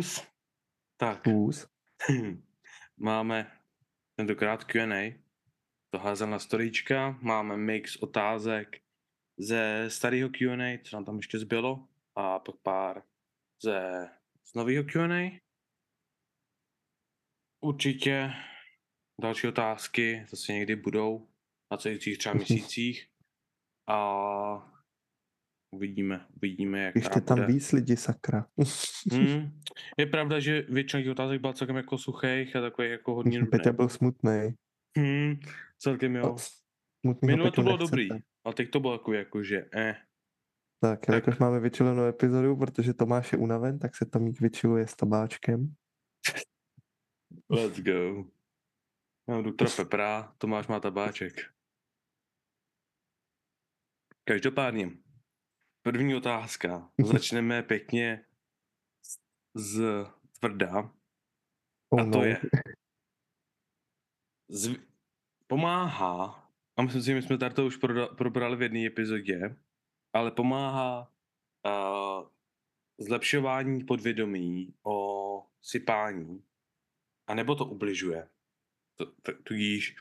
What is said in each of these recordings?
Čus. Tak, Kus. máme tentokrát Q&A. To házel na storíčka. Máme mix otázek ze starého Q&A, co nám tam ještě zbylo. A pak pár ze z nového Q&A. Určitě další otázky zase někdy budou na celých třeba měsících. A uvidíme, uvidíme, jak Ještě tam bude. víc lidí, sakra. Hmm. Je pravda, že většina těch otázek byla celkem jako suchých a takových jako hodně Peťa byl smutný. Hmm. Celkem jo. Minule to bylo nechcete. dobrý, ale teď to bylo jako, jako že eh. Tak, jelikož máme vyčilenou epizodu, protože Tomáš je unaven, tak se Tomík vyčiluje s tabáčkem. Let's go. Mám doktora Pepra, Tomáš má tabáček. Každopádně, první otázka. Začneme pěkně z tvrdá. Oh, A to je, zv... pomáhá, a myslím si, že my jsme tady to už proda- probrali v jedné epizodě, ale pomáhá uh, zlepšování podvědomí o sypání, a nebo to ubližuje. Tudíž,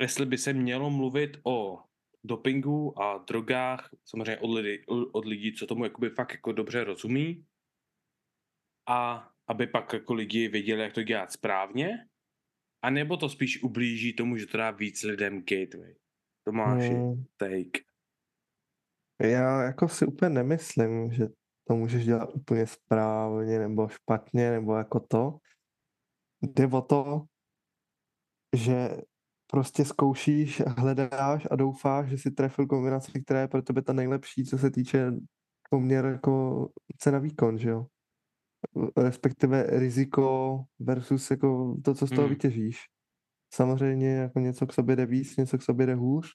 jestli by se mělo mluvit o dopingu a drogách, samozřejmě od, lidi, od lidí, co tomu jakoby fakt jako dobře rozumí, a aby pak jako lidi věděli, jak to dělat správně, a nebo to spíš ublíží tomu, že to dá víc lidem gateway. Tomáši, Hmm, take. já jako si úplně nemyslím, že to můžeš dělat úplně správně nebo špatně, nebo jako to. Jde o to, že prostě zkoušíš, hledáš a doufáš, že si trefil kombinaci, která je pro tebe ta nejlepší, co se týče poměr jako cena výkon, že jo? Respektive riziko versus jako to, co z toho Hmm. vytěžíš. Samozřejmě jako něco k sobě jde víc, něco k sobě jde hůř,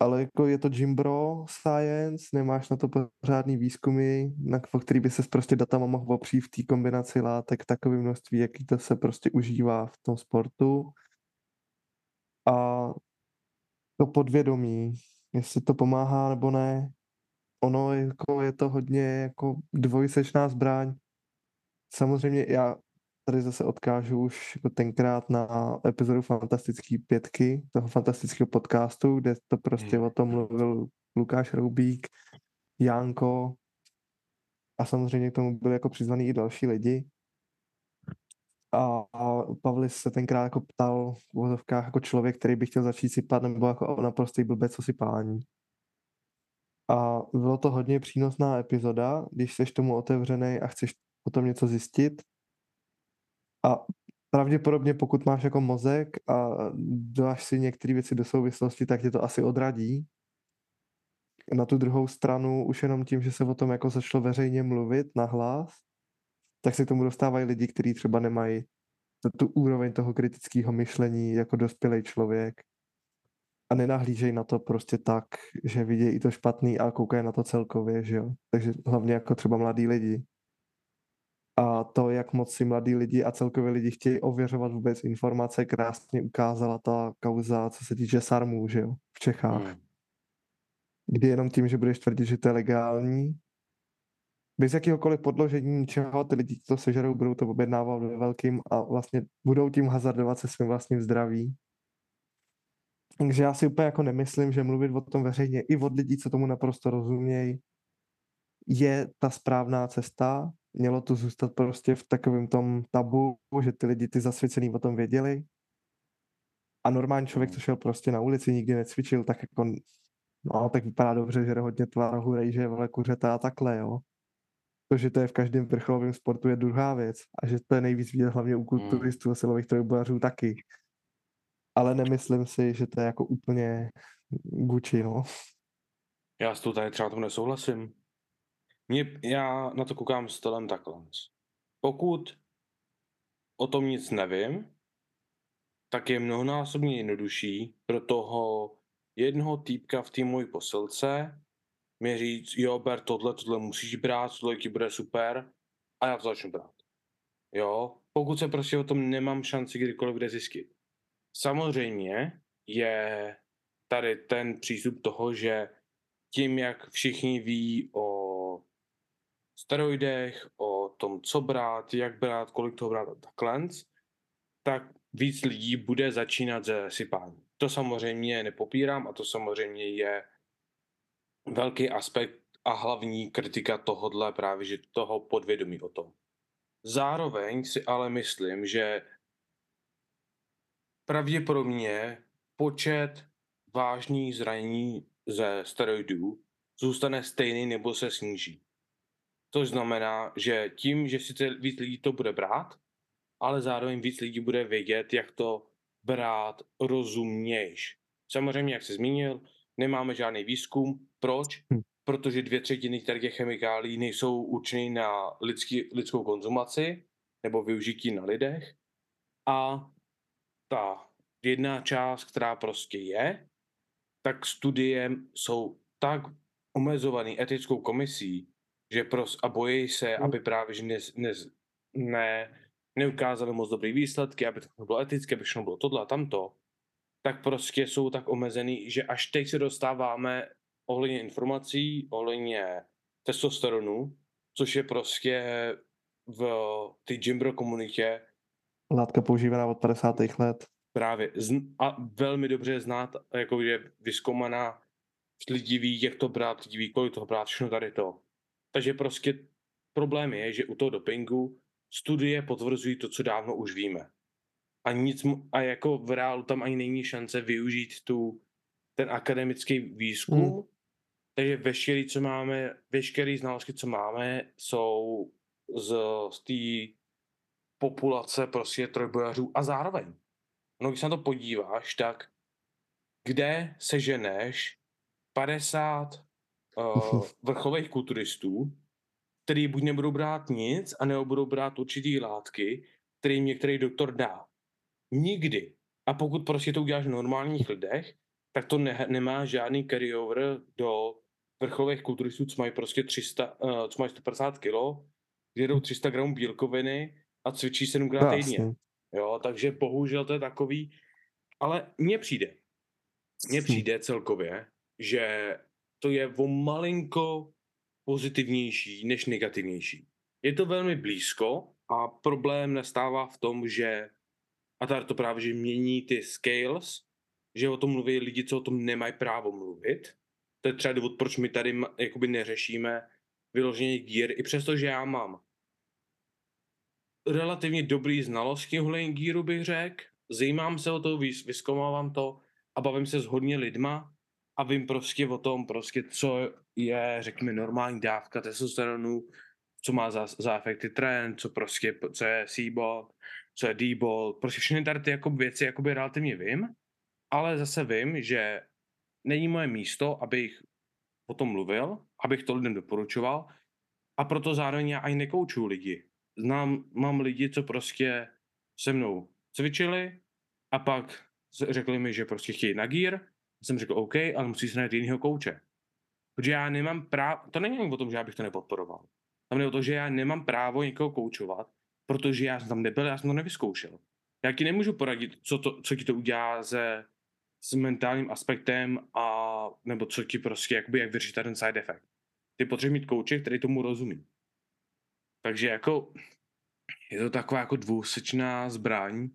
ale jako je to Jimbro science, nemáš na to pořádný výzkumy, na který by se prostě datama mohl opřít v té kombinaci látek v takovém množství, jaký to se prostě užívá v tom sportu. To podvědomí, jestli to pomáhá nebo ne, ono jako je to hodně jako dvojsečná zbraň. Samozřejmě já tady zase odkážu už jako tenkrát na epizodu Fantastický pětky, toho fantastického podcastu, kde to prostě Hmm. o tom mluvil Lukáš Roubík, Jánko a samozřejmě k tomu byli jako přizvaný i další lidi. A, Pavlis se tenkrát jako ptal v uvozovkách jako člověk, který by chtěl začít sypat, nebo jako naprostý blbec o sypání. A bylo to hodně přínosná epizoda, když jsi tomu otevřený a chceš o tom něco zjistit. A pravděpodobně pokud máš jako mozek a dáš si některé věci do souvislosti, tak tě to asi odradí. Na tu druhou stranu už jenom tím, že se o tom jako začalo veřejně mluvit na hlas, tak se k tomu dostávají lidi, kteří třeba nemají tu, tu úroveň toho kritického myšlení jako dospělý člověk a nenahlížejí na to prostě tak, že vidějí i to špatný a koukají na to celkově, že jo. Takže hlavně jako třeba mladí lidi. A to, jak moc si mladí lidi a celkově lidi chtějí ověřovat vůbec informace, krásně ukázala ta kauza, co se týče sarmů, že jo, v Čechách. Hmm. Kdy jenom tím, že budeš tvrdit, že to je legální, bez jakéhokoliv podložení ničeho, ty lidi to sežerou, budou to objednávat ve velkým a vlastně budou tím hazardovat se svým vlastním zdraví. Takže já si úplně jako nemyslím, že mluvit o tom veřejně i od lidí, co tomu naprosto rozumějí, je ta správná cesta. Mělo to zůstat prostě v takovém tom tabu, že ty lidi, ty zasvěcený o tom věděli. A normální člověk, co šel prostě na ulici, nikdy necvičil, tak jako, no, tak vypadá dobře, že hodně tvarohu, rejže, vole, kuřeta a takhle, jo. To, že to je v každém vrcholovém sportu, je druhá věc. A že to je nejvíc vidět hlavně u kulturistů a silových trojbojařů taky. Ale nemyslím si, že to je jako úplně Gucci, no. Já s tou tady třeba tomu nesouhlasím. Mě, já na to koukám stylem takhle. Pokud o tom nic nevím, tak je mnohonásobně jednodušší pro toho jednoho týpka v té mojí posilce mi říct, jo, ber tohle, tohle musíš brát, tohle ti bude super a já to začnu brát. Jo, pokud se prostě o tom nemám šanci kdykoliv kde zjistit. Samozřejmě je tady ten přístup toho, že tím, jak všichni ví o steroidech, o tom, co brát, jak brát, kolik toho brát a takhle, tak víc lidí bude začínat ze sypání. To samozřejmě nepopírám a to samozřejmě je velký aspekt a hlavní kritika tohodle právě, že toho podvědomí o tom. Zároveň si ale myslím, že pravděpodobně počet vážných zranění ze steroidů zůstane stejný nebo se sníží. To znamená, že tím, že sice víc lidí to bude brát, ale zároveň víc lidí bude vědět, jak to brát rozumnějš. Samozřejmě, jak se zmínil, nemáme žádný výzkum. Proč? Hm. Protože dvě třetiny těch chemikálí nejsou určeny na lidský, lidskou konzumaci nebo využití na lidech. A ta jedna část, která prostě je, tak studie jsou tak omezovaný etickou komisí, že pros, a bojí se, Hm. aby právě že ne, ne, ne, neukázali moc dobrý výsledky, aby to bylo etické, aby všechno bylo tohle a tamto, tak prostě jsou tak omezený, že až teď se dostáváme ohledně informací, ohledně testosteronu, což je prostě v té Jimbro komunitě Látka používaná od 50. let. právě a velmi dobře znát, jako je vyskoumaná, lidi ví, jak to brát, lidi ví, kolik toho brát, všechno tady to. Takže prostě problém je, že u toho dopingu studie potvrzují to, co dávno už víme. A, nic, a jako v reálu tam ani není šance využít tu, ten akademický výzkum, Hmm. Takže veškerý, co máme, veškerý znalosti, co máme, jsou z, z té populace prostě trojbojařů a zároveň. No, když se na to podíváš, tak kde seženeš 50 uh, vrcholových kulturistů, který buď nebudou brát nic, anebo budou brát určitý látky, který jim některý doktor dá. Nikdy. A pokud prostě to uděláš v normálních lidech, tak to ne, nemá žádný carryover do vrcholových kulturistů, co mají prostě 300, uh, co mají 150 kg, jedou 300 gramů bílkoviny a cvičí 7 krát týdně. Jasně. Jo, takže bohužel to je takový, ale mně přijde, mně Hm. přijde celkově, že to je o malinko pozitivnější než negativnější. Je to velmi blízko a problém nastává v tom, že a tady to právě, že mění ty scales, že o tom mluví lidi, co o tom nemají právo mluvit. To je třeba důvod, proč my tady jakoby neřešíme vyloženě gear, i přesto, že já mám relativně dobrý znalosti ohledně gearu, bych řekl. Zajímám se o to, vys- vyzkoumávám to a bavím se s hodně lidma a vím prostě o tom, prostě, co je, řekněme, normální dávka testosteronu, co má za, za efekty trend, co prostě, co je C-ball, co je D-ball, prostě všechny tady ty jako věci jakoby relativně vím, ale zase vím, že není moje místo, abych o tom mluvil, abych to lidem doporučoval a proto zároveň já ani nekoučuju lidi. Znám, mám lidi, co prostě se mnou cvičili a pak řekli mi, že prostě chtějí na gear. Jsem řekl OK, ale musí se najít jinýho kouče. Protože já nemám právo, to není o tom, že já bych to nepodporoval. Tam jde o to, že já nemám právo někoho koučovat, protože já jsem tam nebyl, já jsem to nevyzkoušel. Já ti nemůžu poradit, co, to, co ti to udělá se, s mentálním aspektem a nebo co ti prostě, jakoby, jak vyřešit ten side effect. Ty potřebuješ mít kouče, který tomu rozumí. Takže jako je to taková jako dvousečná zbraň,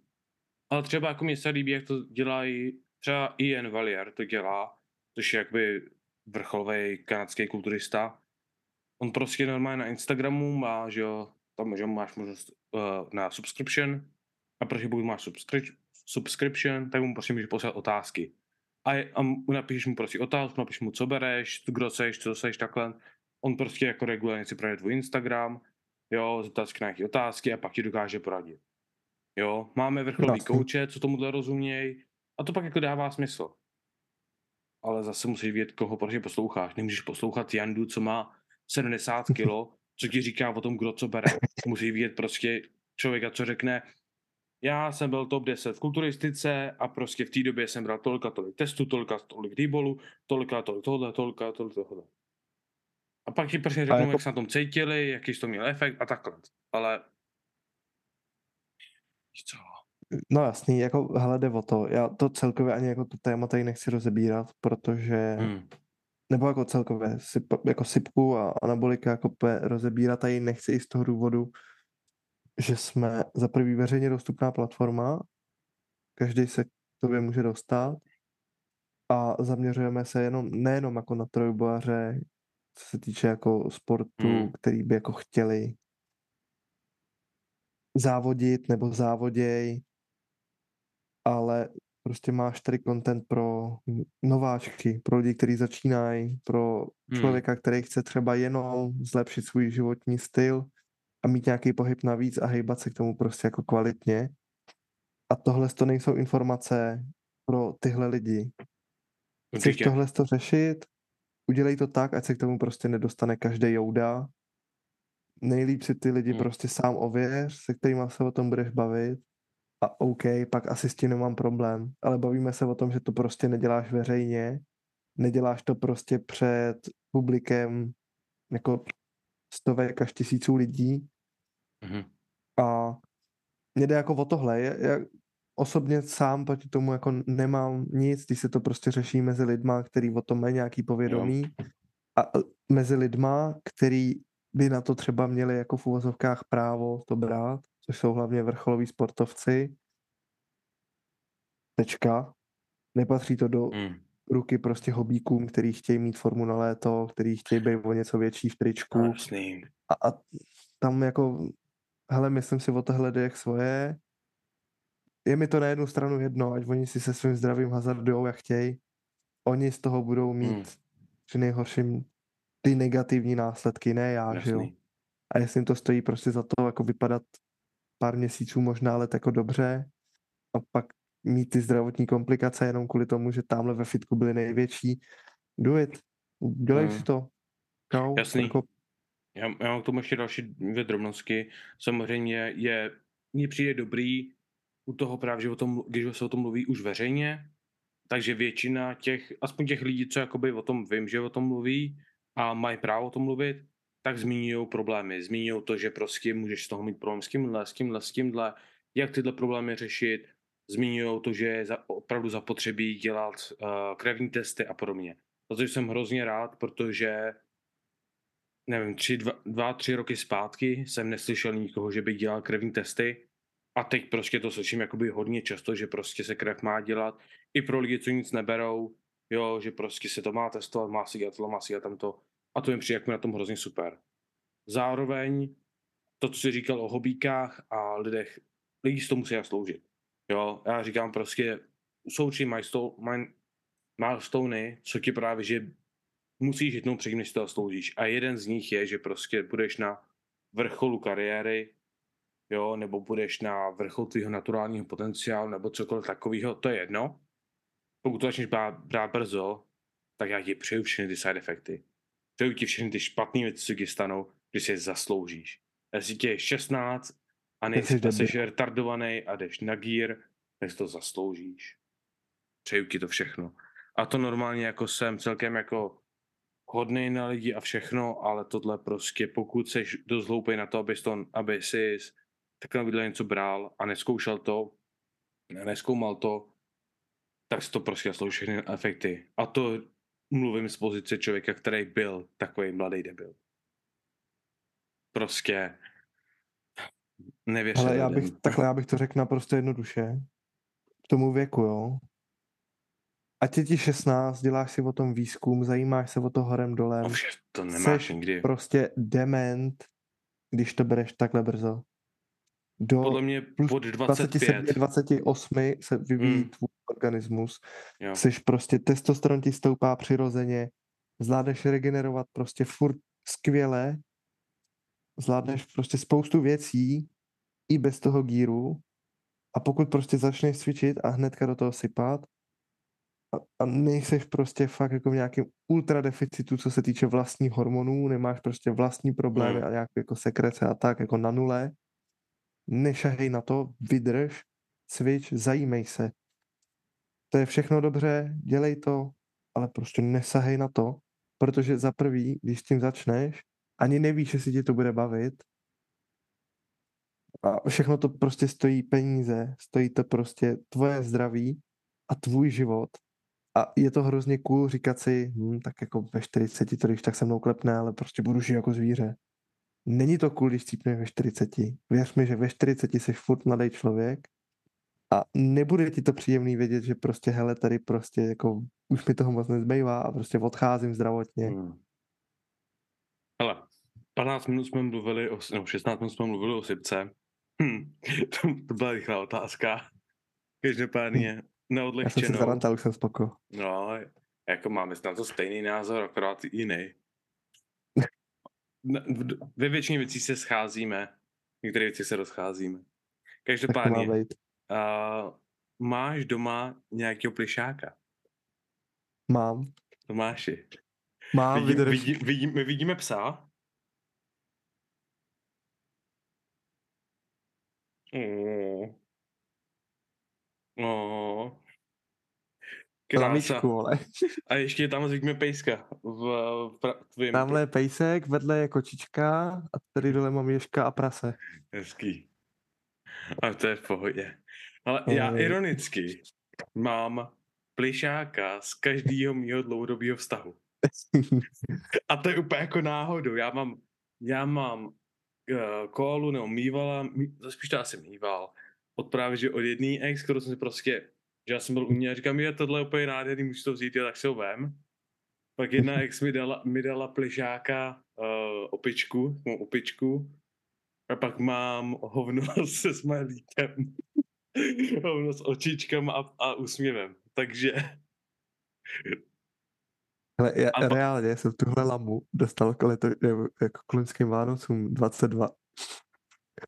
ale třeba jako mě se líbí, jak to dělají, třeba Ian Valier to dělá, což je jakoby vrcholový kanadský kulturista. On prostě normálně na Instagramu má, že jo, tam že máš možnost uh, na subscription a prostě pokud máš subscri- subscription, tak mu prostě můžeš poslat otázky. A, je, a mu- napíšeš mu prostě otázku, napíšeš mu, co bereš, kdo seš, co seš, takhle. On prostě jako regulárně si projde tvůj Instagram, jo, zeptat se na nějaké otázky a pak ti dokáže poradit. Jo, máme vrcholový Jasný. kouče, co tomuhle rozumějí a to pak jako dává smysl. Ale zase musíš vědět, koho prostě posloucháš. Nemůžeš poslouchat Jandu, co má 70 kilo, co ti říká o tom, kdo co bere. Musí vidět prostě člověka, co řekne, já jsem byl top 10 v kulturistice a prostě v té době jsem bral tolik a tolik testů, tolik a tolik dýbolu, tolik a tolik tohle, tolik a tolik tohle. A pak ti prostě řeknou, jako- jak se na tom cítili, jaký to měl efekt a takhle. Ale co, No jasný, jako hele, jde o to. Já to celkově ani jako to téma tady nechci rozebírat, protože hmm. nebo jako celkově syp, jako sypku a anabolika jako pe rozebírat ji nechci i z toho důvodu, že jsme za prvý veřejně dostupná platforma, každý se k tobě může dostat a zaměřujeme se jenom, nejenom jako na trojbojaře, co se týče jako sportu, Hmm. který by jako chtěli závodit nebo závoděj, ale prostě máš tady content pro nováčky, pro lidi, kteří začínají, pro Hmm. člověka, který chce třeba jenom zlepšit svůj životní styl a mít nějaký pohyb navíc a hejbat se k tomu prostě jako kvalitně. A tohle to nejsou informace pro tyhle lidi. Chceš Určitě. tohle to řešit? Udělej to tak, ať se k tomu prostě nedostane každý jouda. Nejlíp si ty lidi Hmm. prostě sám ověř, se kterýma se o tom budeš bavit. A OK, pak asi s tím nemám problém. Ale bavíme se o tom, že to prostě neděláš veřejně, neděláš to prostě před publikem jako stovek až tisíců lidí Mhm. a mě jde jako o tohle. Já, já osobně sám proti tomu jako nemám nic, když se to prostě řeší mezi lidma, který o tom mají nějaký povědomí a e, mezi lidma, který by na to třeba měli jako v uvozovkách právo to brát, což jsou hlavně vrcholoví sportovci. Tečka. Nepatří to do Hmm. ruky prostě hobíkům, který chtějí mít formu na léto, který chtějí být o něco větší v tričku. Jasný. A, a tam jako, hele, myslím si o tohle jak svoje. Je mi to na jednu stranu jedno, ať oni si se svým zdravím hazardujou, jak chtějí. Oni z toho budou mít Hmm. při nejhorším ty negativní následky, ne já, že jo. Jasný. A jestli jim to stojí prostě za to jako vypadat pár měsíců, možná let jako dobře a pak mít ty zdravotní komplikace jenom kvůli tomu, že tamhle ve fitku byly největší, do it. Dělej Hmm. si to. Čau. Jasný. Jako, Já, já mám k tomu ještě další dvě drobnosti. Samozřejmě je, mně přijde dobrý u toho právě, že o tom, když se o tom mluví už veřejně, takže většina těch, aspoň těch lidí, co jakoby o tom vím, že o tom mluví a mají právo o tom mluvit, tak zmíňují problémy. Zmíňují to, že prostě můžeš z toho mít problém s tímhle, s tímhle, s tímhle, jak tyhle problémy řešit. Zmíňují to, že je za, opravdu zapotřebí dělat uh, krevní testy a podobně. Protože jsem hrozně rád, protože nevím, tři, dva, dva, tři roky zpátky jsem neslyšel nikoho, že by dělal krevní testy a teď prostě to slyším jakoby hodně často, že prostě se krev má dělat i pro lidi, co nic neberou, jo, že prostě se to má testovat, má si dělat tohle, má si dělat tamto a to mi přijde jako na tom hrozně super. Zároveň to, co jsi říkal o hobíkách a lidech, lidi si to musí zasloužit. Jo, já říkám prostě, jsou tři milestone, milestony, co ti právě, že musíš jednou předtím, než si to zasloužíš. A jeden z nich je, že prostě budeš na vrcholu kariéry, jo, nebo budeš na vrcholu tvého naturálního potenciálu, nebo cokoliv takového, to je jedno. Pokud to začneš brát, brát brzo, tak já ti přeju všechny ty side efekty. Přeju ti všechny ty špatné věci, co ti stanou, když si je zasloužíš. Jestli tě je 16 a nejsi jsi retardovaný a jdeš na gír, tak si to zasloužíš. Přeju ti to všechno. A to normálně jako jsem celkem jako hodný na lidi a všechno, ale tohle prostě, pokud jsi dost hloupý na to, abys to, aby jsi takhle něco bral a neskoušel to, neskoumal to, tak si to prostě zaslouží všechny efekty. A to mluvím z pozice člověka, který byl takový mladý debil. Prostě nevěřil ale já bych, lidem. takhle já bych to řekl naprosto jednoduše. K tomu věku, jo. Ať je ti 16, děláš si o tom výzkum, zajímáš se o to horem dolem. Ovšem, to nemáš Seš nikdy. prostě dement, když to bereš takhle brzo. Do Podle mě plus pod 27, 25. 28 se vyvíjí Mm. tvůj organismus. Jo. Seš prostě, testosteron ti stoupá přirozeně, zvládneš regenerovat prostě furt skvěle, zvládneš prostě spoustu věcí i bez toho gíru a pokud prostě začneš cvičit a hnedka do toho sypat a, a nejseš prostě fakt jako v nějakém ultradeficitu, co se týče vlastních hormonů, nemáš prostě vlastní problémy Hmm. a nějak jako sekrece a tak, jako na nule, nešahej na to, vydrž, cvič, zajímej se. To je všechno dobře, dělej to, ale prostě nesahej na to, protože za prvý, když s tím začneš, ani nevíš, jestli ti to bude bavit. A všechno to prostě stojí peníze, stojí to prostě tvoje zdraví a tvůj život. A je to hrozně cool říkat si, hm, tak jako ve 40 to když tak se mnou klepne, ale prostě budu žít jako zvíře. Není to cool, když cípneš ve 40. Věř mi, že ve 40 jsi furt mladý člověk a nebude ti to příjemný vědět, že prostě hele, tady prostě jako už mi toho moc nezbývá a prostě odcházím zdravotně. Hmm. Hele, 15 minut jsme mluvili o, no 16 minut jsme mluvili o sypce. Hm, to, to byla rychlá otázka. Každopádně, Já jsem si neodlehčenou. zarantal, už jsem spoko. No, jako máme na to stejný názor, akorát jiný. Ve většině věcí se scházíme, některé věci se rozcházíme. Má Každopádně, být. uh, máš doma nějakého plišáka? Mám. Tomáši. Mám, Vidím, vydrž. vidí, vidí, my vidíme psa. Oh. Oh. Krása. Lamičku, vole. A ještě tam vidíme pejska v, v tvým Tamhle je pejsek, vedle je kočička a tady dole mám ježka a prase. Hezký. A to je v pohodě. Ale já Eh. ironicky mám plišáka z každého mýho dlouhodobého vztahu. A to je úplně jako náhodou. Já mám, já mám uh, kolu, nebo mývala, mý, spíš to asi mýval, od právě, že od jedné ex, kterou jsem si prostě, že já jsem byl u mě a říkám, je tohle je úplně nádherný, můžu to vzít, jo, tak si ho vem. Pak jedna ex mi dala, mi dala plišáka uh, opičku, no, opičku, a pak mám hovno se smajlíkem. hovno s očičkama a, a úsměvem. Takže Hele, já, A reálně jsem tuhle lamu dostal k leto, nebo jako k loňským Vánocům 22.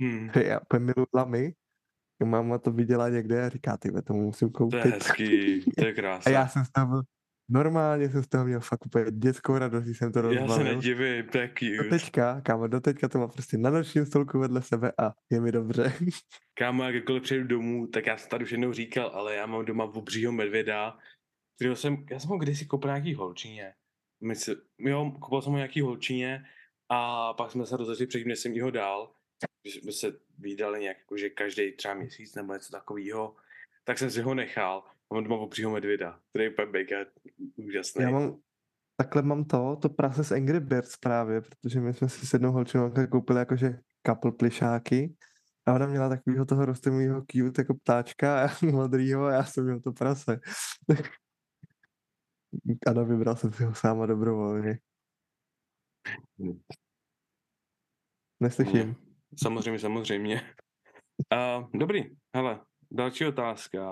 hm, Já miluji lamy. A máma to viděla někde a říká, ty to musím to koupit. je hezký, to je A krása. já jsem z toho byl, normálně jsem z toho měl fakt úplně dětskou radost, jsem to Já se rozbalil. nedivím, to je Do cute. teďka, kámo, do teďka to má prostě na nočním stolku vedle sebe a je mi dobře. Kámo, jak kdykoliv přijdu domů, tak já jsem tady už jednou říkal, ale já mám doma obřího medvěda, kterého jsem, já jsem ho kdysi koupil nějaký holčině. My se, jo, koupil jsem ho nějaký holčině a pak jsme se rozešli předtím, než jsem jí ho dal. Že jsme se vydali nějak, jako, že každý třeba měsíc nebo něco takového. Tak jsem si ho nechal a mám doma obřího medvěda, který je úplně mega úžasný. Já mám, takhle mám to, to prase z Angry Birds právě, protože my jsme si s jednou holčinou koupili jakože couple plišáky a ona měla takovýho toho rostomýho cute jako ptáčka a modrýho a já jsem měl to prase. Ano, vybral jsem si ho sáma dobrovolně. Hmm. Neslyším. Samozřejmě, samozřejmě. Uh, dobrý, hele, další otázka.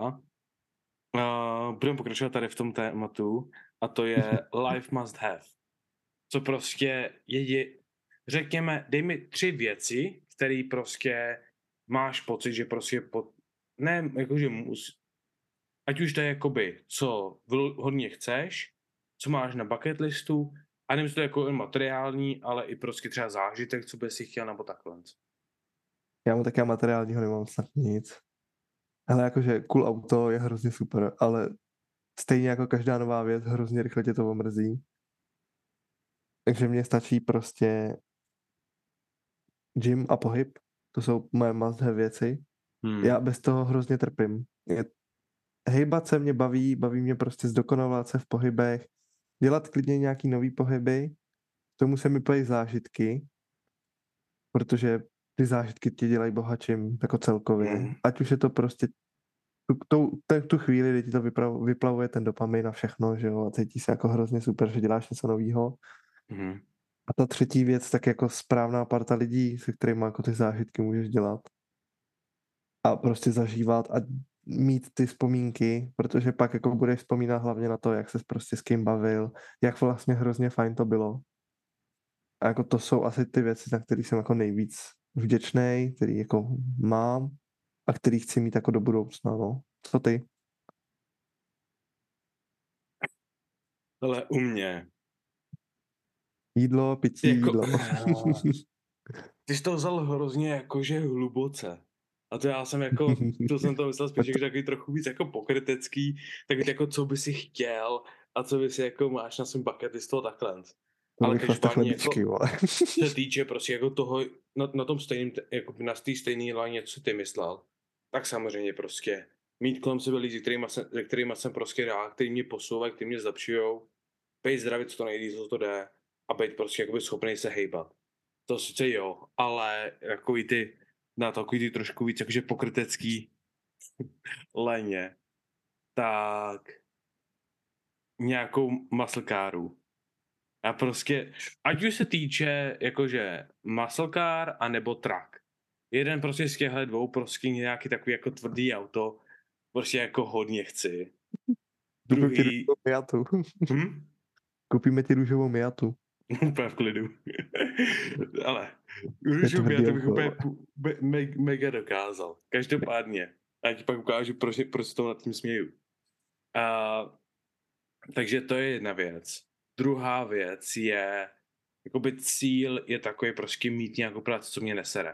Uh, budeme pokračovat tady v tom tématu a to je life must have. Co prostě je, je řekněme, dej mi tři věci, které prostě máš pocit, že prostě pod, ne, jakože mus, ať už to je jakoby, co hodně chceš, co máš na bucket listu, a nemyslím to jako materiální, ale i prostě třeba zážitek, co bys si chtěl, nebo takhle. Já mám také materiálního, nemám snad nic. Ale jakože cool auto je hrozně super, ale stejně jako každá nová věc, hrozně rychle tě to omrzí. Takže mně stačí prostě gym a pohyb. To jsou moje must have věci. Hmm. Já bez toho hrozně trpím. Hejbat se mě baví, baví mě prostě zdokonalovat se v pohybech, dělat klidně nějaký nový pohyby, k tomu se mi pojí zážitky, protože ty zážitky ti dělají bohačím jako celkově. Mm. Ať už je to prostě tu, tu, tu, tu chvíli, kdy ti to vyprav, vyplavuje ten dopamin a všechno, že jo, a cítí se jako hrozně super, že děláš něco nového. Hmm. A ta třetí věc, tak jako správná parta lidí, se kterými jako ty zážitky můžeš dělat. A prostě zažívat a mít ty vzpomínky, protože pak jako budeš vzpomínat hlavně na to, jak se prostě s kým bavil, jak vlastně hrozně fajn to bylo. A jako to jsou asi ty věci, na které jsem jako nejvíc vděčný, který jako mám a který chci mít jako do budoucna, no. Co ty? Ale u mě. Jídlo, pití, Jako- jídlo. Ty jsi to vzal hrozně jakože hluboce. A to já jsem jako, to jsem to myslel spíš jako takový trochu víc jako pokrytecký, tak jako co by si chtěl a co by si jako máš na svém bucket listu a takhle. To ale každopádně jako- vole. se týče prostě jako toho, na, na tom stejným, te- jako na té stejné lajně, co ty myslel, tak samozřejmě prostě mít kolem sebe lidi, kterýma jsem, se kterýma jsem prostě rád, který mě posouvají, který mě zlepšují, být zdravý, co to nejvíc, co to jde a být prostě jakoby schopný se hejbat. To sice jo, ale takový ty, na takový ty trošku víc jakože pokrytecký leně, tak nějakou maslkáru. A prostě, ať už se týče jakože maslkár a nebo trak. Jeden prostě z těchhle dvou prostě nějaký takový jako tvrdý auto, prostě jako hodně chci. Druhý... Miatu. Hm? Koupíme ti růžovou Miatu. Úplně v klidu. Ale růžovou Miatu bych úplně me, me, mega dokázal. Každopádně. A ti pak ukážu, proč, proč se to nad tím směju. Uh, takže to je jedna věc. Druhá věc je, jakoby cíl je takový prostě mít nějakou práci, co mě nesere.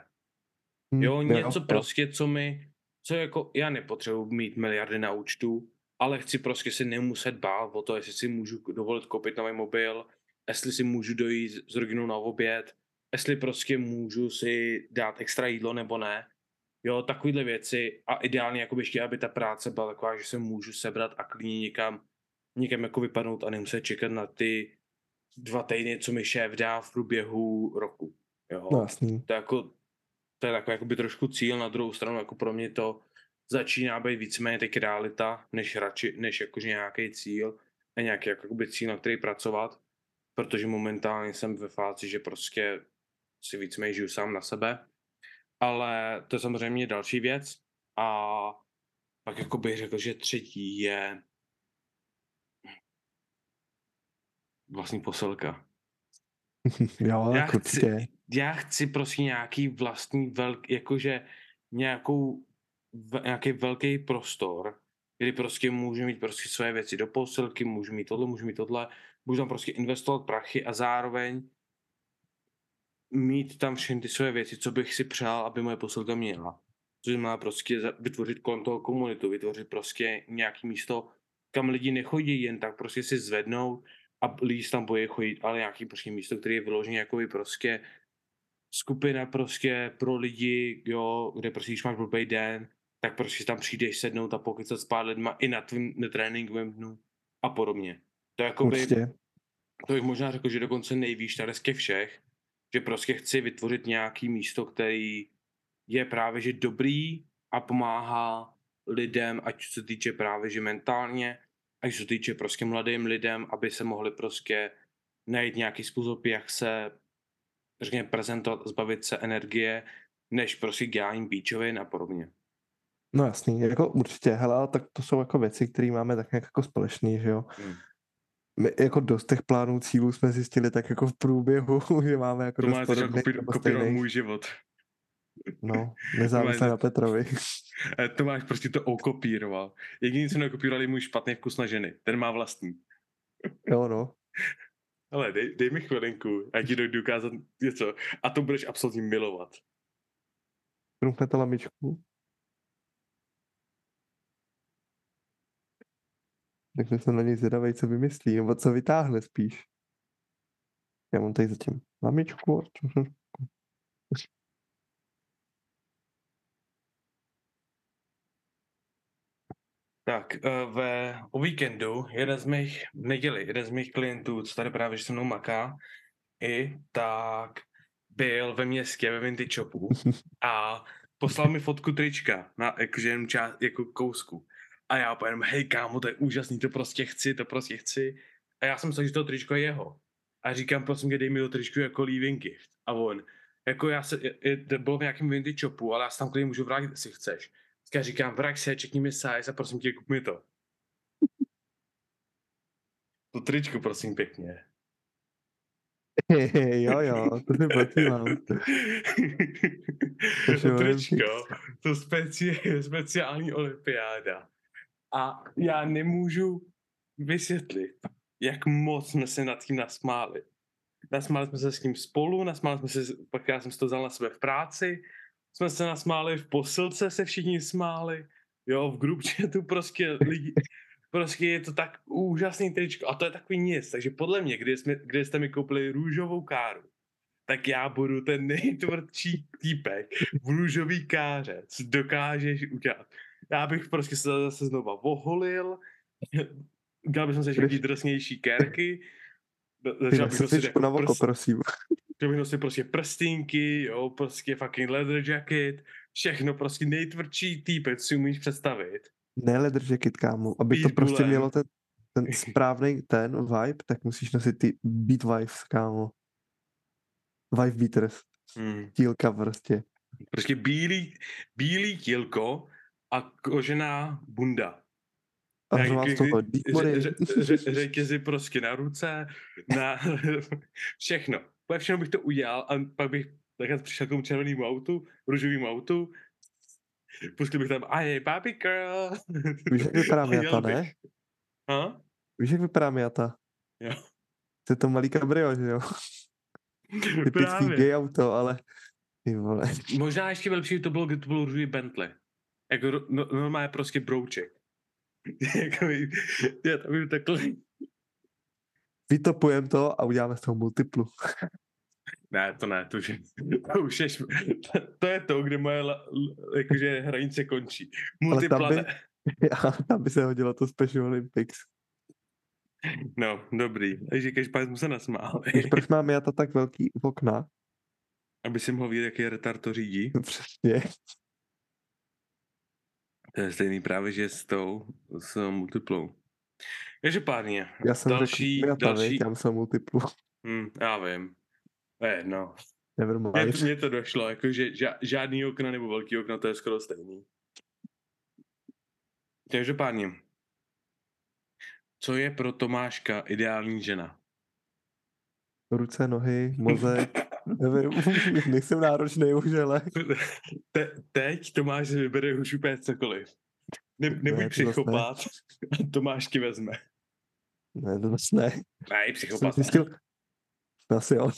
Hmm, jo, něco jo, prostě, co mi, co jako, já nepotřebuji mít miliardy na účtu, ale chci prostě si nemuset bát o to, jestli si můžu dovolit koupit nový mobil, jestli si můžu dojít s rodinou na oběd, jestli prostě můžu si dát extra jídlo nebo ne. Jo, takovýhle věci a ideálně jako ještě, aby ta práce byla taková, že se můžu sebrat a klidně někam, někam jako vypadnout a nemuset čekat na ty dva týdny, co mi šéf dá v průběhu roku. Jo. No, jasný. To je jako, to je takový jakoby trošku cíl, na druhou stranu jako pro mě to začíná být víceméně teď realita, než radši, než jakože nějaký cíl a nějaký jakoby cíl, na který pracovat, protože momentálně jsem ve fázi, že prostě si víceméně žiju sám na sebe, ale to je samozřejmě další věc a pak jako bych řekl, že třetí je vlastní posilka. jo, já chci, já chci prostě nějaký vlastní velký, jakože nějakou, nějaký velký prostor, kdy prostě můžu mít prostě své věci do posilky, můžu mít tohle, můžu mít tohle, můžu tam prostě investovat prachy a zároveň mít tam všechny ty své věci, co bych si přál, aby moje posilka měla. Což má prostě vytvořit kolem toho komunitu, vytvořit prostě nějaký místo, kam lidi nechodí jen tak prostě si zvednou a lidi tam bojí chodit, ale nějaký prostě místo, který je vyložený jako prostě skupina prostě pro lidi, jo, kde prostě, když máš blbý den, tak prostě tam přijdeš sednout a se s pár lidma i na tvým netréninkovém dnu a podobně. To je jako by, to bych možná řekl, že dokonce nejvíš tady z těch všech, že prostě chci vytvořit nějaký místo, který je právě že dobrý a pomáhá lidem, ať se týče právě že mentálně, ať se týče prostě mladým lidem, aby se mohli prostě najít nějaký způsob, jak se řekněme, prezentovat, zbavit se energie, než prostě dělání bíčovin a podobně. No jasný, jako určitě, hele, tak to jsou jako věci, které máme tak nějak jako společný, že jo. Hmm my jako dost těch plánů, cílů jsme zjistili tak jako v průběhu, že máme jako to dost máte kopí, kopírovat můj život. No, nezávisle na Petrovi. Eh, to máš prostě to okopíroval. Jediný, co nekopíroval, je můj špatný vkus na ženy. Ten má vlastní. Jo, no. Ale dej, dej mi chvilinku, a ti dojdu ukázat něco. A to budeš absolutně milovat. Trumfnete lamičku. Takže jsem na něj zvědavej, co vymyslí, nebo co vytáhne spíš. Já mám tady zatím lamičku. Tak, eh, ve, o víkendu jeden z mých, neděli, jeden z mých klientů, co tady právě se mnou maká, i tak byl ve městě, ve Vintage Shopu a poslal mi fotku trička, na, jakože jenom část, jako kousku. A já jenom, hej kámo, to je úžasný, to prostě chci, to prostě chci. A já jsem myslel, že to tričko je jeho. A říkám, prosím dej mi to tričku jako leaving gift. A on, jako já se, je, je, bylo v nějakém vintage shopu, ale já se tam klidně můžu vrátit, jestli chceš. Tak říkám, vrať se, čekni mi size a prosím tě, kup mi to. To tričko, prosím, pěkně. jo, jo, to posílám. to tričko, to speci- speciální olympiáda. A já nemůžu vysvětlit, jak moc jsme se nad tím nasmáli. Nasmáli jsme se s tím spolu, nasmáli jsme se, pak já jsem si to vzal na sebe v práci, jsme se nasmáli v posilce, se všichni smáli, jo, v group chatu prostě lidi, prostě je to tak úžasný tričko. A to je takový nic, takže podle mě, když, jsme, když jste mi koupili růžovou káru, tak já budu ten nejtvrdší týpek v růžový káře, co dokážeš udělat. já bych prostě se zase znova oholil, dal bych se Budeš- drsnější kérky, začal bych nosit nasipičku jako prst, prosím. Chtěl bych nosit prostě prstínky, jo, prostě fucking leather jacket, všechno prostě nejtvrdší týpek, co si umíš představit. Ne leather jacket, kámo. Aby to Být prostě bulem. mělo ten, ten správný ten vibe, tak musíš nosit ty beat vibes, kámo. Vibe beaters. Hmm. Tílka prostě. Prostě bílý, bílý tílko a kožená bunda. A že deep ře- ře- řetězy prostě na ruce, na všechno. Úplně všechno bych to udělal a pak bych takhle přišel k tomu červenému autu, růžovému autu, pustil bych tam a je baby girl. Víš, jak vypadá A Miata, ne? Ha? Víš, jak vypadá Miata? Jo. To je to malý kabrio, že jo? Typický gay auto, ale ty vole. Možná ještě lepší by to bylo, kdyby to bylo růžový Bentley. Jako no, normálně prostě brouček. jako, já tam bych takhle. Vytopujem to a uděláme z toho multiplu. Ne, to ne, to už je, to už je, to, to je to, kde moje jakože hranice končí. Ale tam by- tam by se hodilo to Special Olympics. No, dobrý. Takže každopádně se nasmáli. Proč má Miata tak velký okna? Aby si mohl vidět, jaký retard to řídí. Přesně. To je stejný právě, že s tou, s multiplou. Každopádně, Já jsem další, řekl další, já myslel multiplu. hm, já vím. Je, no. Never Mně, mind. mně to došlo, jakože ža, žádný okna nebo velký okna, to je skoro stejný. Každopádně, co je pro Tomáška ideální žena? Ruce, nohy, mozek. Nevím, nejsem náročný už, ale Te, teď Tomáš si vybere už úplně cokoliv. Ne, nebuď to ne. psychopat, Tomáš ti vezme. Ne, to zase ne. Ne, Jsem psychopat. zjistil, asi jo.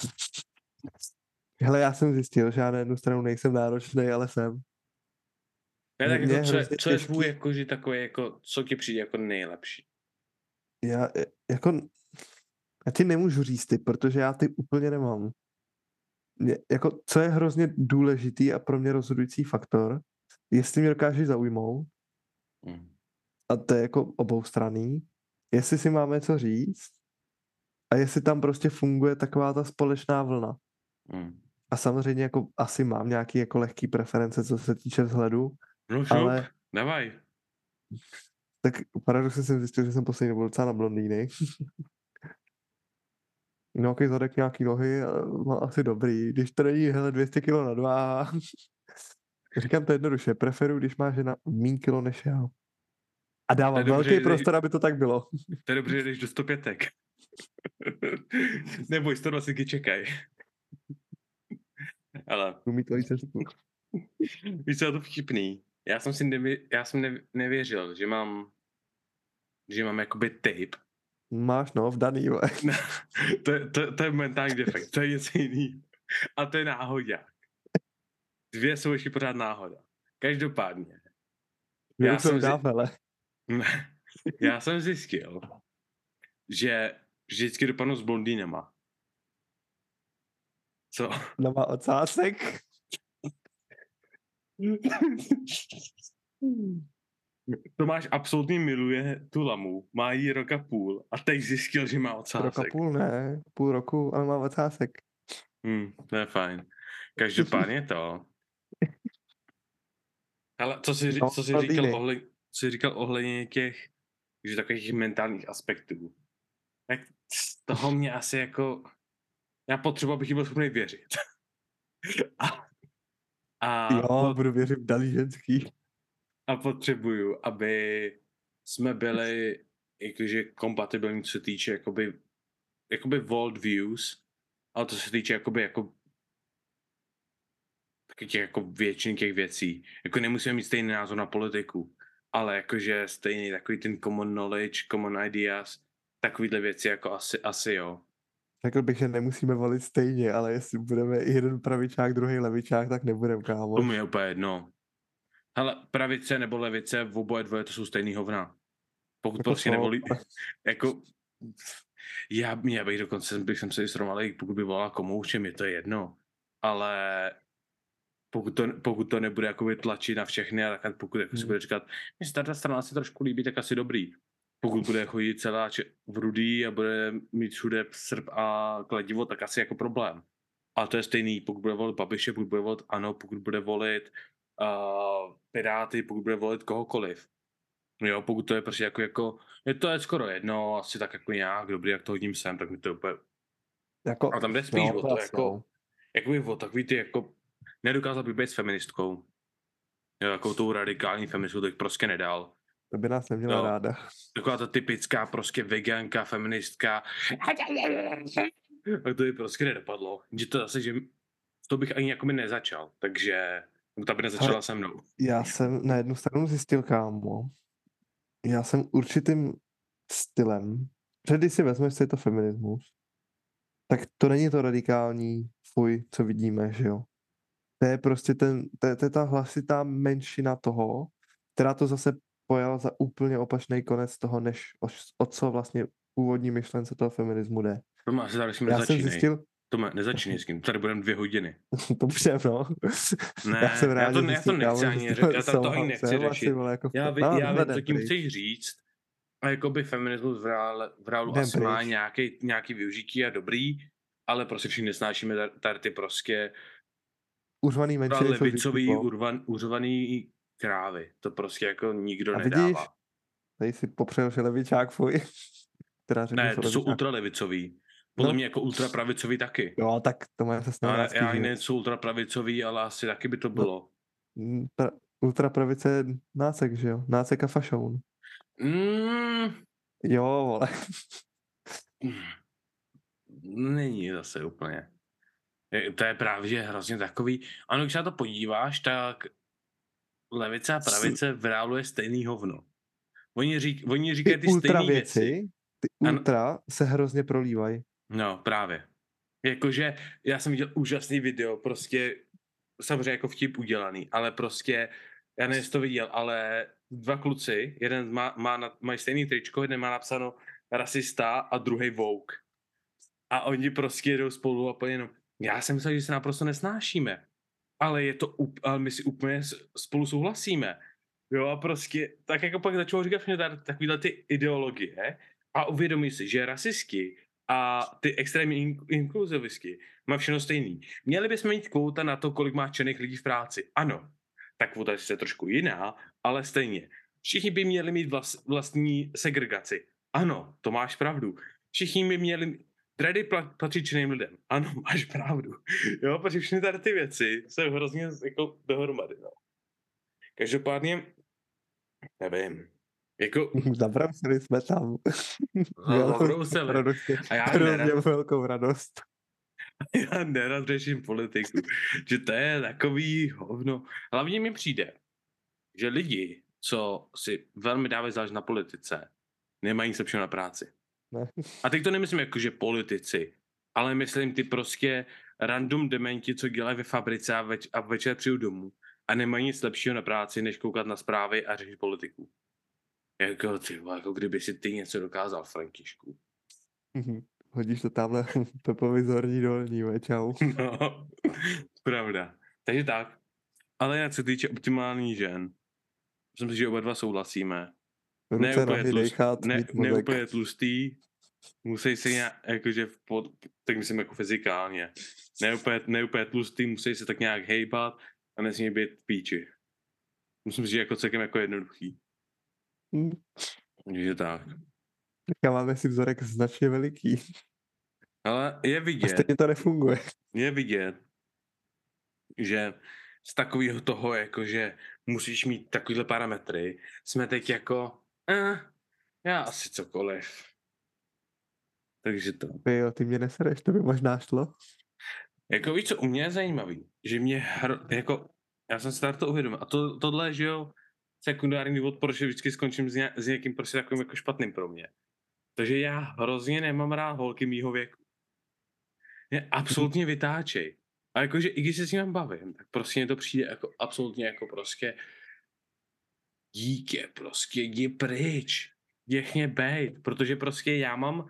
Hele, já jsem zjistil, že já na jednu stranu nejsem náročný, ale jsem. Ne, tak Mě jako, co, co je tvůj jakože takový, jako, co ti přijde jako nejlepší? Já, e, jako, já ti nemůžu říct ty, protože já ty úplně nemám. Mě, jako, co je hrozně důležitý a pro mě rozhodující faktor, jestli mě dokážeš zaujmout, Hm. a to je jako oboustranný, jestli si máme co říct a jestli tam prostě funguje taková ta společná vlna. Hm. A samozřejmě jako asi mám nějaký jako lehký preference, co se týče vzhledu, No šup, ale davaj. tak paradoxně jsem zjistil, že jsem poslední dobou docela na blondýny. No, jaký zadek, nějaký nohy, no, asi dobrý. Když to není, hele, 200 kg na dva. Říkám to jednoduše, preferuji, když má žena mín kilo než já. A dávám dobře, velký prostor, aby to tak bylo. To je dobře, že jdeš do 105. Neboj, 120 čekaj. Ale Umí to cestu. víš, co je to vtipný? Já jsem si nevě, já jsem nev, nevěřil, že mám že mám jakoby tape. Máš no, v daný, to, je- to, to je mentální defekt, to je něco jiný. A to je náhoda. Dvě jsou ještě pořád náhoda. Každopádně, Já jsem dáfele. Já jsem zjistil, že vždycky dopadnu s blondýnama. Co? No má ocásek. Tomáš absolutně miluje tu lamu, má jí rok a půl a teď zjistil, že má Rok a ocásek. půl ne, půl roku, ale má ocásek. Hmm, to je fajn. Každopádně to. Ale co jsi, No, co jsi blondýny. říkal ohledně, co jsi říkal ohledně těch, že takových mentálních aspektů, tak z toho mě asi jako, já potřebuji, abych jí byl schopný věřit. a, a, Jo, pot- budu věřit v další ženský. a potřebuju, aby jsme byli jakože kompatibilní, co se týče jakoby, jakoby world views, ale to se týče jakoby jako těch jako většiny těch věcí. Jako nemusíme mít stejný názor na politiku, ale jakože stejný takový ten common knowledge, common ideas, takovýhle věci jako asi, asi jo. Řekl bych, že nemusíme volit stejně, ale jestli budeme jeden pravičák, druhý levičák, tak nebudeme, kámo. To mi je úplně jedno. Hele, pravice nebo levice, v oboje dvoje to jsou stejný hovna. Pokud Jako prostě nevolí, jako, já, já bych dokonce, bych jsem se i srovnal, pokud by volala komoušem, je to jedno. Ale pokud to, pokud to nebude jakoby tlačit na všechny a tak pokud jako si Hmm. bude říkat, že se ta strana si trošku líbí, tak asi dobrý. Pokud bude chodit celá če- v rudý a bude mít všude srp a kladivo, tak asi jako problém. Ale to je stejný, pokud bude volit Babiše, pokud bude volit ANO, pokud bude volit uh, Piráty, pokud bude volit kohokoliv. Jo, pokud to je prostě jako, jako je to je skoro jedno, asi tak jako nějak, dobrý, jak to hodím sem, tak mi to úplně, Jako, a tam jde spíš o to, asi jako- jo. jakoby o takový ty jako, nedokázal bych být s feministkou. Jo, jako tou radikální feministkou, to bych prostě nedal. To by nás neměla Jo. ráda. Taková ta typická prostě veganka, feministka. Tak to by prostě nedopadlo. Že to zase, že to bych ani jako nezačal, takže ta by nezačala Ale- se mnou. Já jsem na jednu stranu zjistil, kámo, já jsem určitým stylem, že když si vezmeš, co je to feminismus, tak to není to radikální fuj, co vidíme, že jo. To je prostě ten, to je, to je ta hlasitá menšina toho, která to zase pojala za úplně opačný konec toho, než o, o co vlastně původní myšlence toho feminismu jde. To má Já jsem nezačínej. zjistil, To nezačínej s tím, tady budeme dvě hodiny. to můžem, no. Ne, já jsem rád, já to, ne, já to nechci ani řešit, já to, ani nechci řešit. jako Já, vím, no, já vím, co tím chceš říct. A jakoby feminismus v reálu, v reálu Jdem asi má pryč. nějaký, nějaký využití a dobrý, ale prostě všichni nesnášíme tady- tady ty prostě Uřvaný menšiny jsou levicový, urvan, urvaný krávy. To prostě jako nikdo A nedává. vidíš, Tady si popřel, že levičák fuj. Která řekl, ne, to jsou levičák. ultralevicový. Podle No. mě jako ultrapravicový taky. Jo, tak to má se snad Ale já jiné jsou ultrapravicový, ale asi taky by to bylo. Mm, pra- Ultrapravice je nácek, že jo? Nácek a fašoun. Mm, Jo, vole. není zase úplně. Je- To je právě že hrozně takový. Ano, když se na to podíváš, tak levice a pravice v reálu je stejný hovno. Oni, řík, oni Ty říkají ty ultra stejné věci. věci, ty Ano. ultra se hrozně prolívají. No, právě. Jakože já jsem viděl úžasný video, prostě samozřejmě jako vtip udělaný, ale prostě, já nevím, jestli to viděl, ale dva kluci, jeden má, má na, mají stejný tričko, jeden má napsáno rasista a druhý vouk. A oni prostě jedou spolu a po jenom, já jsem myslel, že se naprosto nesnášíme, ale je to, ale my si úplně spolu souhlasíme. Jo a prostě, tak jako pak začalo říkat všechny takovýhle ty ideologie a uvědomí si, že rasistky a ty extrémní in- inkluzivistky má všechno stejný. Měli bychom mít kvóta na to, kolik má černých lidí v práci. Ano, ta kvota je trošku jiná, ale stejně. Všichni by měli mít vlas, vlastní segregaci. Ano, to máš pravdu. Všichni by měli... Dready černým lidem. Ano, máš pravdu. Jo, protože všechny tady ty věci jsou hrozně jako dohromady. No. Každopádně, nevím. Jako, Zabrousili jsme tam. no, radosti. A já nerad, velkou radost. já nerad řeším politiku. že to je takový hovno. Hlavně mi přijde, že lidi, co si velmi dávají záležet na politice, nemají lepšího na práci. Ne. A teď to nemyslím jako, že politici, ale myslím ty prostě random dementi, co dělají ve fabrice a, več- a večer přijdu domů a nemají nic lepšího na práci, než koukat na zprávy a řešit politiku. Jako ty, jako kdyby si ty něco dokázal, Františku. Mhm. Hodíš to tamhle Pepovi zorní dolní, ve, čau. No, pravda. Takže tak. Ale jak se týče optimální žen, myslím si, že oba dva souhlasíme. Ne Ruce, úplně, nohy, dechat, ne, ne úplně tlustý, musí se nějak, jakože pod, tak myslím jako fyzikálně. Ne úplně, ne úplně tlustý, musí se tak nějak hejbat a nesmí být píči. Myslím si, že jako celkem jako jednoduchý. Hm. Takže tak. Teďka máme si vzorek značně veliký. Ale je A vidět, stejně to nefunguje. je vidět, že z takového toho, jako že musíš mít takovýhle parametry, jsme teď jako, eh, já asi cokoliv. Takže to. Ty jo, ty mě nesereš, to by možná šlo. Jako víš, co u mě je zajímavý, že mě hro, jako, já jsem tady to uvědomil. A to, tohle, že jo, sekundární důvod, proč vždycky skončím s, ně, s někým prostě takovým jako špatným pro mě. Takže já hrozně nemám rád holky mýho věku. Mě absolutně vytáčej. A jakože i když se s ním bavím, tak prostě mě to přijde jako absolutně jako prostě dítě, prostě jdi pryč. Nech mě bejt, protože prostě já mám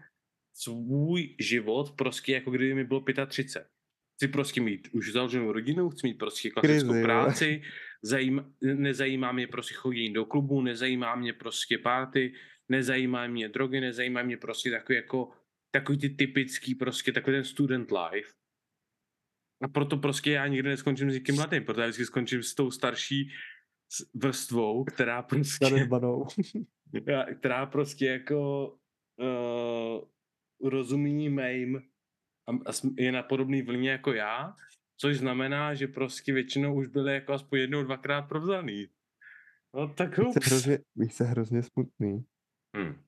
svůj život prostě jako kdyby mi bylo 35. Chci prostě mít už založenou rodinu, chci mít prostě klasickou Krizi, práci, zajím, nezajímá mě prostě chodění do klubu, nezajímá mě prostě party, nezajímá mě drogy, nezajímá mě prostě takový jako takový ty typický prostě takový ten student life. A proto prostě já nikdy neskončím s někým mladým, protože já vždycky skončím s tou starší vrstvou, která prostě Zanedbanou. která prostě jako uh, rozumí mým a, a je na podobné vlně jako já, což znamená, že prostě většinou už byly jako aspoň jednou, dvakrát provzaný. No tak Víš, co je ups. hrozně, víš, je hrozně smutný, Hm.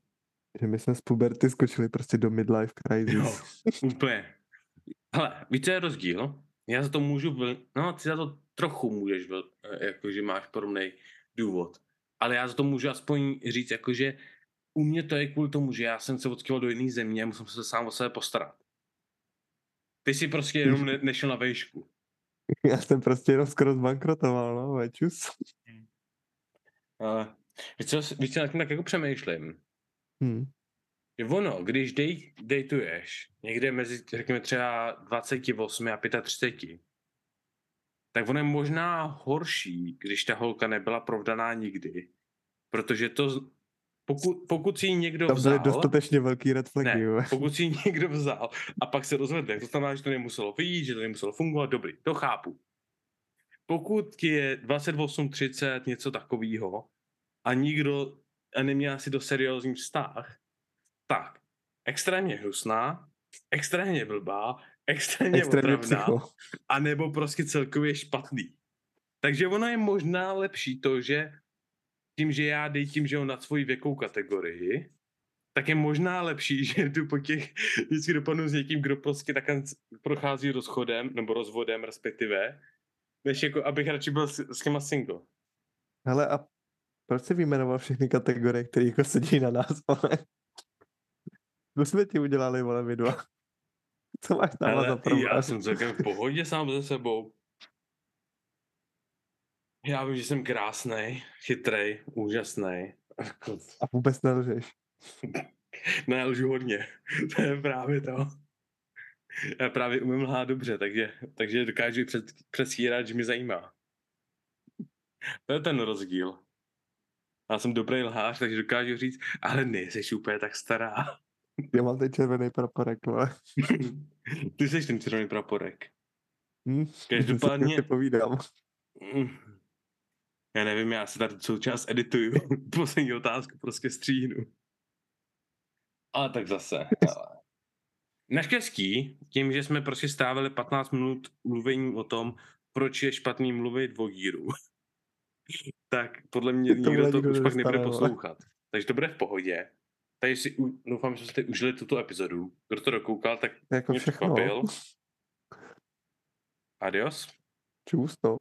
že my jsme z puberty skočili prostě do midlife crisis. Jo, úplně. Hele, víš, co je rozdíl? Já za to můžu, byl, no ty za to trochu můžeš, byl, jako že máš podobný důvod. Ale já za to můžu aspoň říct, jakože u mě to je kvůli tomu, že já jsem se odstěhoval do jiné země a musím se sám o sebe postarat. Ty jsi prostě jenom ne, nešel na vejšku. Já jsem prostě jenom skoro zbankrotoval, no, večus. Ale víš co, víš co, nad tím tak jako přemýšlím. Hm. Že ono, když dej, dejtuješ někde mezi, řekněme třeba 28 a 35, tak ono je možná horší, když ta holka nebyla provdaná nikdy. Protože to, pokud, pokud si ji někdo Tam vzal, byly dostatečně velký red flagy, ne, pokud si ji někdo vzal a pak se rozvedne, to znamená, že to nemuselo vyjít, že to nemuselo fungovat, dobrý, to chápu. Pokud ti je 28, 30, něco takového a nikdo a neměl si do seriózní vztah, tak extrémně hnusná, extrémně blbá, extrémně, Extrémně otravná, psycho. a nebo prostě celkově špatný. Takže ono je možná lepší to, že tím, že já dej že na svoji věkou kategorii, tak je možná lepší, že jdu po těch, vždycky dopadnu s někým, kdo prostě takhle prochází rozchodem, nebo rozvodem respektive, než jako abych radši byl s, s těma single. Hele, a proč jsi vyjmenoval všechny kategorie, které jako sedí na nás, ale co jsme ti udělali, vole, my dva? Co máš tam za Ale problém? já jsem celkem v pohodě sám ze sebou. Já vím, že jsem krásný, chytrej, úžasný. A vůbec nelžeš. Ne, lžu hodně. To je právě to. Já právě umím lhát dobře, takže, takže dokážu před, předstírat, že mě zajímá. To je ten rozdíl. Já jsem dobrý lhář, takže dokážu říct, ale nejsi úplně tak stará. Já mám ten červený praporek, vole. Ty jsi ten červený praporek. Hm? Každopádně- Si povídám. Mm. Já nevím, já se tady součást edituju. Poslední otázku prostě stříhnu. Ale tak zase. Ale. Naštěstí, tím, že jsme prostě strávili 15 minut mluvení o tom, proč je špatný mluvit o gíru, tak podle mě To nikdo to už pak nebude poslouchat. Takže to bude v pohodě. Takže si doufám, že jste užili tuto epizodu. Kdo to dokoukal, tak jako mě všechno. překvapil. Adios. Čus, no.